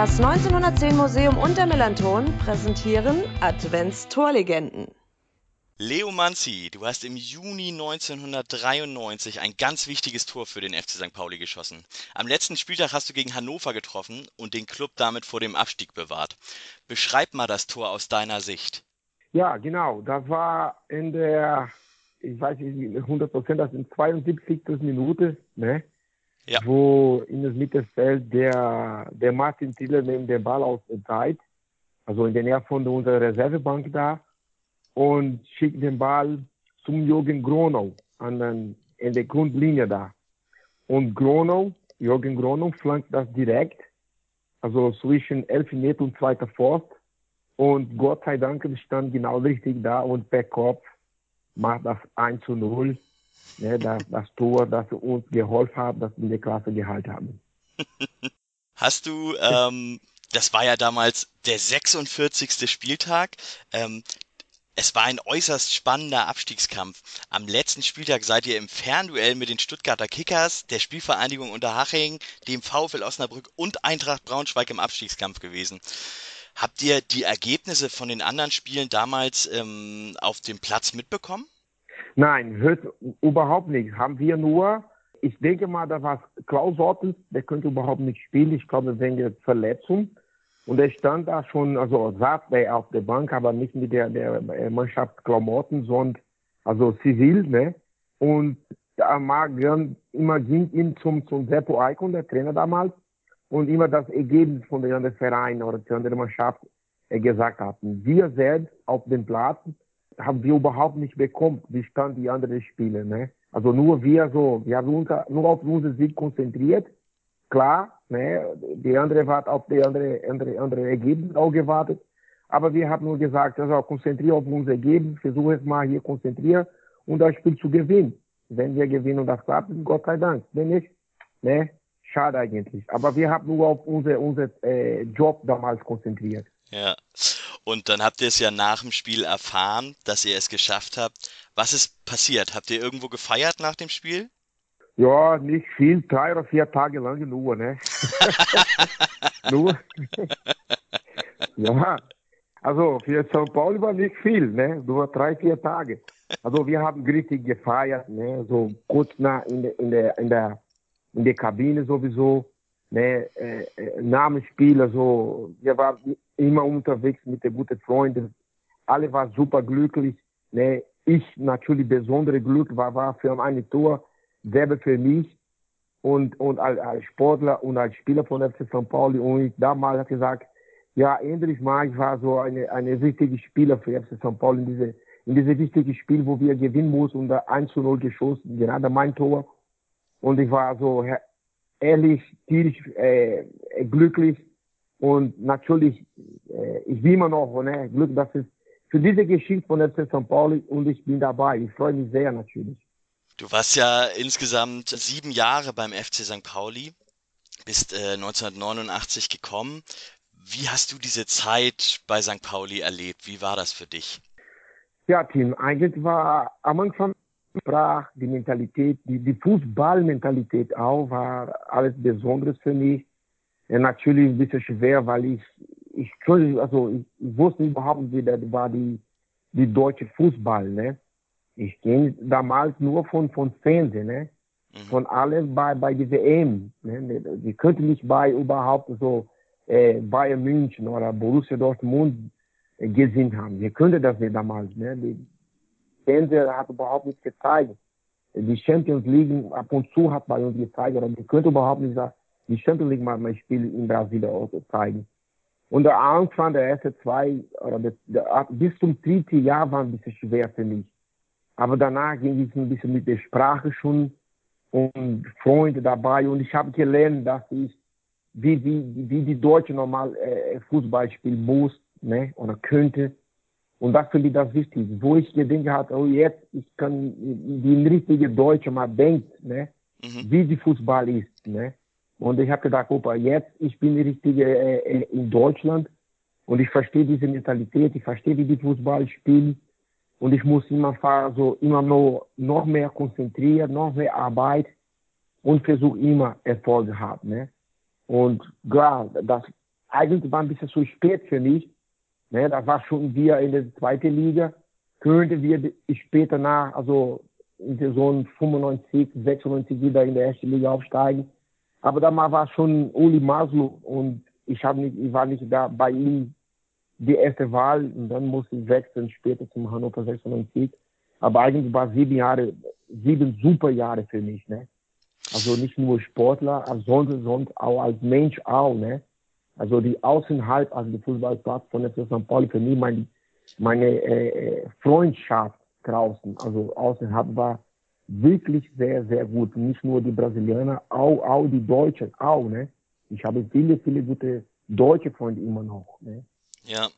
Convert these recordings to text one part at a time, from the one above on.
Das 1910 Museum und der Melanton präsentieren Adventstorlegenden. Leo Manzi, du hast im Juni 1993 ein ganz wichtiges Tor für den FC St. Pauli geschossen. Am letzten Spieltag hast du gegen Hannover getroffen und den Club damit vor dem Abstieg bewahrt. Beschreib mal das Tor aus deiner Sicht. Ja, genau. Das war in der, ich weiß nicht 100 Prozent, das in 72. Minute, ne? Ja. wo in das Mittelfeld der, der Martin Tiller nimmt den Ball aus der Zeit, also in der Nähe von unserer Reservebank da und schickt den Ball zum Jürgen Gronow an den, in der Grundlinie da. Und Gronow, Jürgen Gronow flankt das direkt, also zwischen 11 Meter und zweiter Forst. Und Gott sei Dank stand genau richtig da und per Kopf macht das 1 zu 0. Ne, das, das Tor, das uns geholfen hat, dass wir die Klasse gehalten haben. Hast du, ähm, das war ja damals der 46. Spieltag, ähm, es war ein äußerst spannender Abstiegskampf. Am letzten Spieltag seid ihr im Fernduell mit den Stuttgarter Kickers, der Spielvereinigung Unterhaching, dem VfL Osnabrück und Eintracht Braunschweig im Abstiegskampf gewesen. Habt ihr die Ergebnisse von den anderen Spielen damals ähm, auf dem Platz mitbekommen? Nein, hört überhaupt nicht. Haben wir nur, ich denke mal, da war Klaus Ottens, der könnte überhaupt nicht spielen. Ich glaube, wegen der Verletzung. Und er stand da schon, also saß er auf der Bank, aber nicht mit der, der äh, Mannschaftsklamotten, sondern also zivil, ne? Und da immer ging ihm zum, zum Seppo Eikon, der Trainer damals, und immer das Ergebnis von der anderen Verein oder der anderen Mannschaft äh, gesagt hatten. Wir selbst auf dem Platz haben wir überhaupt nicht bekommen, wie stand die anderen Spiele, ne? Also nur wir so, wir haben uns nur auf unseren Sieg konzentriert klar, ne, die andere hat auf die andere, andere, andere Ergebnis auch gewartet. Aber wir haben nur gesagt, also konzentriere auf unser Ergebnis, versuche es mal hier konzentrieren und das Spiel zu gewinnen. Wenn wir gewinnen und das klappt, Gott sei Dank. Wenn nicht, ne, schade eigentlich. Aber wir haben nur auf unser, unser äh, Job damals konzentriert. Ja. Und dann habt ihr es ja nach dem Spiel erfahren, dass ihr es geschafft habt. Was ist passiert? Habt ihr irgendwo gefeiert nach dem Spiel? Ja, nicht viel, drei oder vier Tage lang nur, ne? nur. ja, also für São Paulo war nicht viel, ne? Nur drei, vier Tage. Also wir haben richtig gefeiert, ne? So kurz nach in der, in der, in der, in der Kabine sowieso, ne? Äh, äh nach dem Spiel, also wir waren immer unterwegs mit den guten Freunden. Alle waren super glücklich, ne? Ich natürlich besondere Glück war, war für ein Tor selber für mich und, und als, als Sportler und als Spieler von FC St. Pauli. Und ich damals habe gesagt, ja, endlich mal, ich war so eine, eine wichtige Spieler für FC St. Pauli in diese, in diese wichtige Spiel, wo wir gewinnen mussten und 1 zu 0 geschossen, gerade mein Tor. Und ich war so ehrlich, tierisch äh, glücklich und natürlich, äh, ich bin immer noch ne, Glück, dass es für diese Geschichte von FC St. Pauli und ich bin dabei. Ich freue mich sehr natürlich. Du warst ja insgesamt sieben Jahre beim FC St. Pauli, bist äh, 1989 gekommen. Wie hast du diese Zeit bei St. Pauli erlebt? Wie war das für dich? Ja, Tim, eigentlich war am Anfang sprach die Mentalität, die, die Fußballmentalität auch, war alles Besonderes für mich. Ja, natürlich ein bisschen schwer, weil ich, ich, also ich wusste überhaupt nicht, wie das war die, die deutsche Fußball, ne? Ich kenne damals nur von, von Fernsehen, ne? Mhm. Von allem bei, bei der WM. Ne? Die könnten nicht bei überhaupt so äh, Bayern München oder Borussia Dortmund äh, gesehen haben. Wir könnten das nicht damals. Ne? Die Fernseher hat überhaupt nicht gezeigt. Die Champions League ab und zu hat bei uns gezeigt, aber wir könnten überhaupt nicht sagen, die Champions League mal ein Spiel in Brasilien auch zeigen. Und der Anfang der ersten zwei, oder der, der, bis zum dritten Jahr war ein bisschen schwer für mich. Aber danach ging es ein bisschen mit der Sprache schon und Freunde dabei. Und ich habe gelernt, dass ich, wie, wie, wie die Deutsche normal äh, Fußball spielen muss ne, oder könnte. Und das finde ich das wichtig. Wo ich gedacht habe, oh jetzt, ich kann die richtige Deutsche mal denken, ne, mhm. wie die Fußball ist. Ne. Und ich habe gedacht, opa, jetzt, ich bin die richtige äh, äh, in Deutschland und ich verstehe diese Mentalität, ich verstehe, wie die Fußball spielen. Und ich muss immer so immer noch, noch mehr konzentrieren, noch mehr Arbeit und versuche immer Erfolg zu haben. Ne? Und klar, das eigentlich war ein bisschen zu spät für mich. Ne, da war schon wir in der zweiten Liga. Könnten wir später nach, also in Saison 95, 96 wieder in der ersten Liga aufsteigen. Aber damals war schon Uli Maslow und ich, hab nicht, ich war nicht da bei ihm die erste Wahl und dann musste ich wechseln später zum Hannover 96. Aber eigentlich war sieben Jahre, sieben super Jahre für mich, ne? Also nicht nur Sportler, sondern, sondern auch als Mensch auch, ne? Also die Außenhalb, also der Fußballplatz von FC St. Pauli für mich meine, meine äh, Freundschaft draußen, also außerhalb war wirklich sehr, sehr gut. Nicht nur die Brasilianer, auch, auch die Deutschen, auch, ne? Ich habe viele, viele gute deutsche Freunde immer noch, ne? Ja,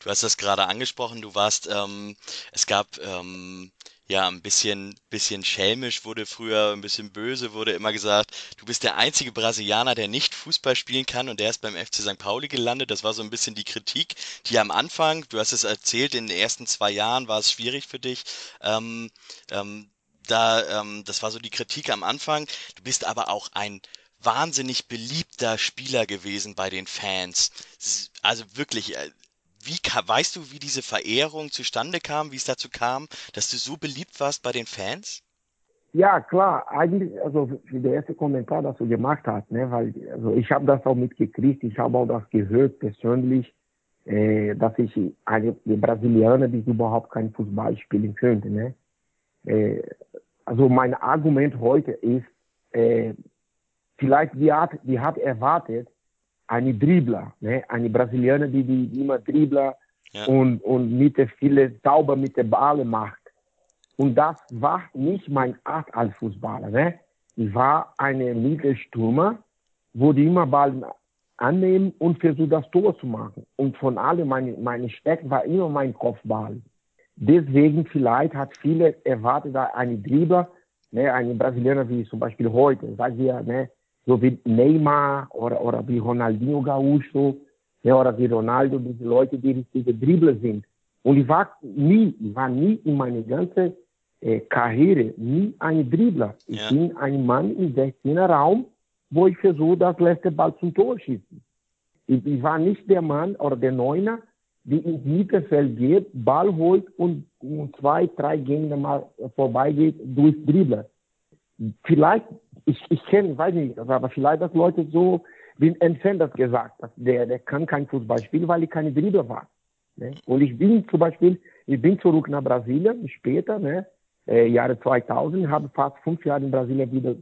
du hast das gerade angesprochen, du warst, ähm, es gab ähm, ja ein bisschen, bisschen schelmisch, wurde früher ein bisschen böse, wurde immer gesagt, du bist der einzige Brasilianer, der nicht Fußball spielen kann und der ist beim FC St. Pauli gelandet. Das war so ein bisschen die Kritik, die am Anfang, du hast es erzählt, in den ersten zwei Jahren war es schwierig für dich. Ähm, ähm, da, ähm, das war so die Kritik am Anfang. Du bist aber auch ein wahnsinnig beliebter Spieler gewesen bei den Fans. Also wirklich, äh, wie weißt du, wie diese Verehrung zustande kam, wie es dazu kam, dass du so beliebt warst bei den Fans? Ja, klar, eigentlich, also der erste Kommentar, das du gemacht hast, ne, weil also ich habe das auch mitgekriegt, ich habe auch das gehört persönlich, äh, dass ich eine Brasilianer, die überhaupt kein Fußball spielen könnte, ne. Äh, also mein Argument heute ist, äh, vielleicht die hat, die hat erwartet, eine Dribbler, ne? eine Brasilianer, die, die immer Dribbler ja. und, und mit viele sauber mit der Ball macht. Und das war nicht mein Art als Fußballer. Ne? Ich war eine Mittelstürmer, wo die immer Ball annehmen und versuchen, das Tor zu machen. Und von allem, meine, meine Stärke war immer mein Kopfball. Deswegen vielleicht hat viele erwartet, eine Dribbler, ne, eine Brasilianer wie zum Beispiel heute, sagen wir, ne, so wie Neymar oder, oder wie Ronaldinho Gaúcho ja, oder wie Ronaldo, diese Leute, die richtige Dribbler sind. Und ich war nie, ich war nie in meiner ganzen äh, Karriere nie ein Dribbler. Ich ja. bin ein Mann im 16er Raum, wo ich versuche, das letzte Ball zum Tor schießen. Ich, ich war nicht der Mann oder der Neuner, die ins Mittelfeld geht, Ball holt und, und zwei, drei Gänge mal vorbeigeht durch Dribbler. Vielleicht ich, ich kenne, weiß nicht, aber vielleicht dass Leute so ein das gesagt, dass der, der kann kein Fußball spielen, weil ich keine Dribbler war. Ne? Und ich bin zum Beispiel, ich bin zurück nach Brasilien später, ne? Äh, Jahre 2000, habe fast fünf Jahre in Brasilien wieder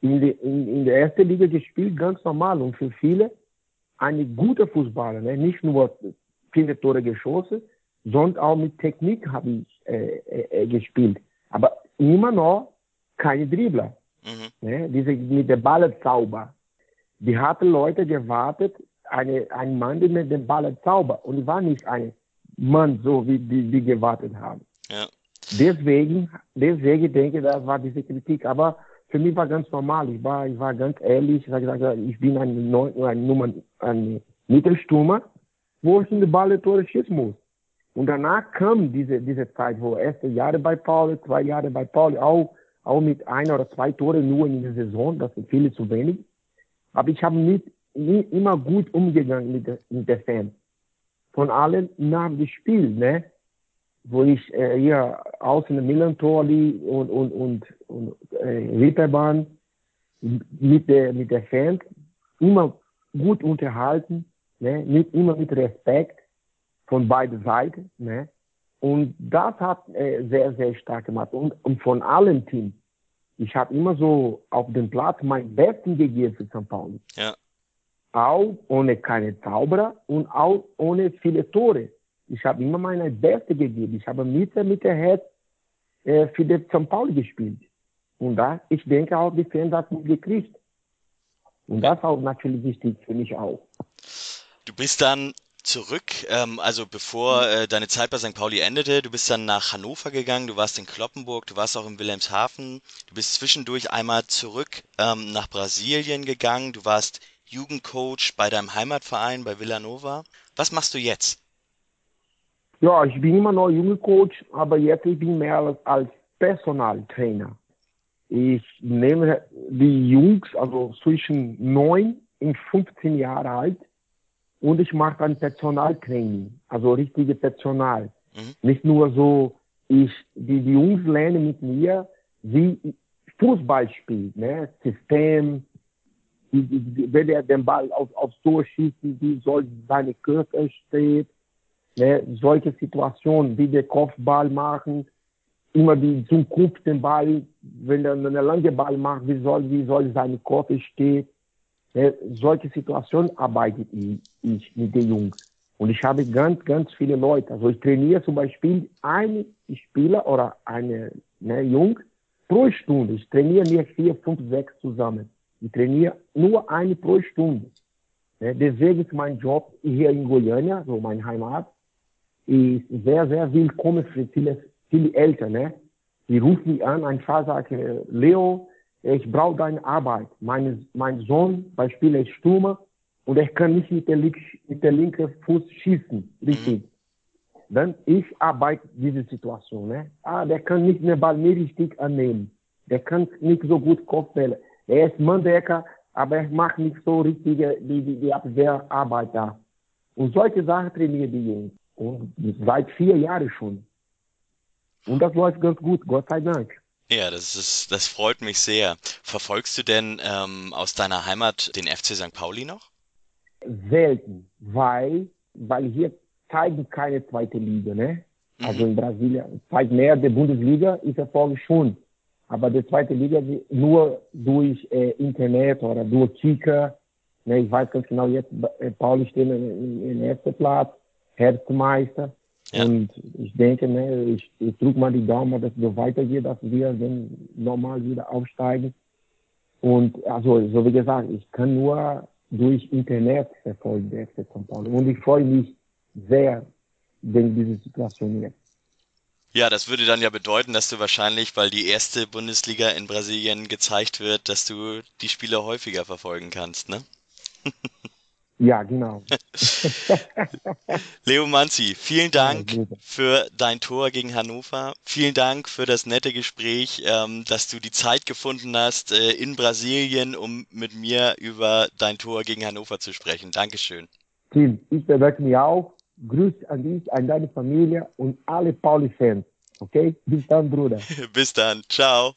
in, die, in, in der ersten Liga gespielt, ganz normal und für viele eine gute Fußballer, ne? nicht nur viele Tore geschossen, sondern auch mit Technik habe ich äh, äh, gespielt. Aber immer noch keine Dribbler. Mhm. Ne? Diese, mit dem Ballenzauber. Die hatten Leute gewartet, eine, ein Mann, der mit dem Ballenzauber. Und ich war nicht ein Mann, so wie die, die gewartet haben. Ja. Deswegen, deswegen denke ich, das war diese Kritik. Aber für mich war ganz normal. Ich war, ich war ganz ehrlich. Ich habe gesagt, ich bin ein, ein, Nummer, ein Mittelstürmer, wo ich in die Ball Tore schießen muss. Und danach kam diese, diese Zeit, wo erste Jahre bei Pauli, zwei Jahre bei Pauli, auch auch mit ein oder zwei Tore nur in der Saison, das ist viel zu wenig. Aber ich habe nicht, nicht immer gut umgegangen mit, der, mit der Fans. Von allen nach dem Spiel, ne? wo ich äh, hier außen in Millantorli und, und, und, und äh, Reeperbahn mit der, mit der Fans immer gut unterhalten, ne? nicht immer mit Respekt von beiden Seiten. Ne? Und das hat äh, sehr, sehr stark gemacht. Und, und von allen Teams. Ich habe immer so auf dem Platz mein Besten gegeben für St. Pauli. Ja. Auch ohne keine Zauberer und auch ohne viele Tore. Ich habe immer meine Beste gegeben. Ich habe mit, mit der Herz äh, für den St. Pauli gespielt. Und da, ich denke auch, die Fans haben gekriegt. Und das auch natürlich wichtig für mich auch. Du bist dann zurück, ähm, also bevor äh, deine Zeit bei St. Pauli endete, du bist dann nach Hannover gegangen, du warst in Kloppenburg, du warst auch in Wilhelmshaven, du bist zwischendurch einmal zurück ähm, nach Brasilien gegangen, du warst Jugendcoach bei deinem Heimatverein bei Villanova. Was machst du jetzt? Ja, ich bin immer noch Jugendcoach, aber jetzt ich bin mehr als, als Personaltrainer. Ich nehme die Jungs, also zwischen 9 und 15 Jahre alt, und ich mache dann Personaltraining, also richtige Personal. Mhm. Nicht nur so, ich, die, die Jungs lernen mit mir, wie Fußball spielt, ne? System, die, die, wenn er den Ball auf, aufs Tor schießt, wie soll seine Körper stehen, ne? solche Situationen, wie der Kopfball machen, immer die Zukunft den Ball, wenn er einen langen Ball macht, wie soll, wie soll seine Kopf stehen, ne? solche Situationen arbeite ich, mit den Jungs. Und ich habe ganz, ganz viele Leute. Also ich trainiere zum Beispiel einen Spieler oder eine ne, Jung pro Stunde. Ich trainiere nicht vier, fünf, sechs zusammen. Ich trainiere nur eine pro Stunde. Ne? Deswegen ist mein Job hier in Goiânia, so meine Heimat, ist sehr, sehr willkommen für viele, viele Eltern. Ne? Die rufen mich an, ein Vater sagt, Leo, ich brauche deine Arbeit. Meine, mein Sohn, Beispiel, ist Stürmer und er kann nicht mit der, mit der linken Fuß schießen, richtig. Mhm. Dann ich arbeite diese Situation. Ne? Ah, der kann nicht mehr Ball mehr richtig annehmen. Der kann nicht so gut Kopfbälle. Er ist Manndecker, aber er macht nicht so richtige die, die, die Abwehrarbeit da. Und solche Sachen trainieren die Jungs. Und seit vier Jahren schon. Und das läuft ganz gut, Gott sei Dank. Ja, das ist, das freut mich sehr. Verfolgst du denn ähm, aus deiner Heimat den FC St. Pauli noch? Selten, weil, weil hier zeigen keine zweite Liga, ne? Also mhm. in Brasilien zeigt mehr der Bundesliga, ist Erfolg schon. Aber die zweite Liga nur durch äh, Internet oder durch Kicker. Ne, ich weiß ganz genau, jetzt äh, Pauli steht im ersten Platz, Herbstmeister. Ja. Und ich denke, ne, ich, ich drücke mal die Daumen, dass es so weitergeht, dass wir dann normal wieder aufsteigen. Und also, so wie gesagt, ich kann nur durch Internet verfolgen, der FC São Paulo. Und ich freue mich sehr wegen dieser Situation jetzt. Ja, das würde dann ja bedeuten, dass du wahrscheinlich, weil die erste Bundesliga in Brasilien gezeigt wird, dass du die Spiele häufiger verfolgen kannst, ne? Ja, genau. Leo Manzi, vielen Dank für dein Tor gegen Hannover. Vielen Dank für das nette Gespräch, ähm, dass du die Zeit gefunden hast äh, in Brasilien, um mit mir über dein Tor gegen Hannover zu sprechen. Dankeschön. Tim, ich bedanke mich auch. Grüß an dich, an deine Familie und alle Pauli-Fans. Okay? Bis dann, Bruder. Bis dann. Ciao.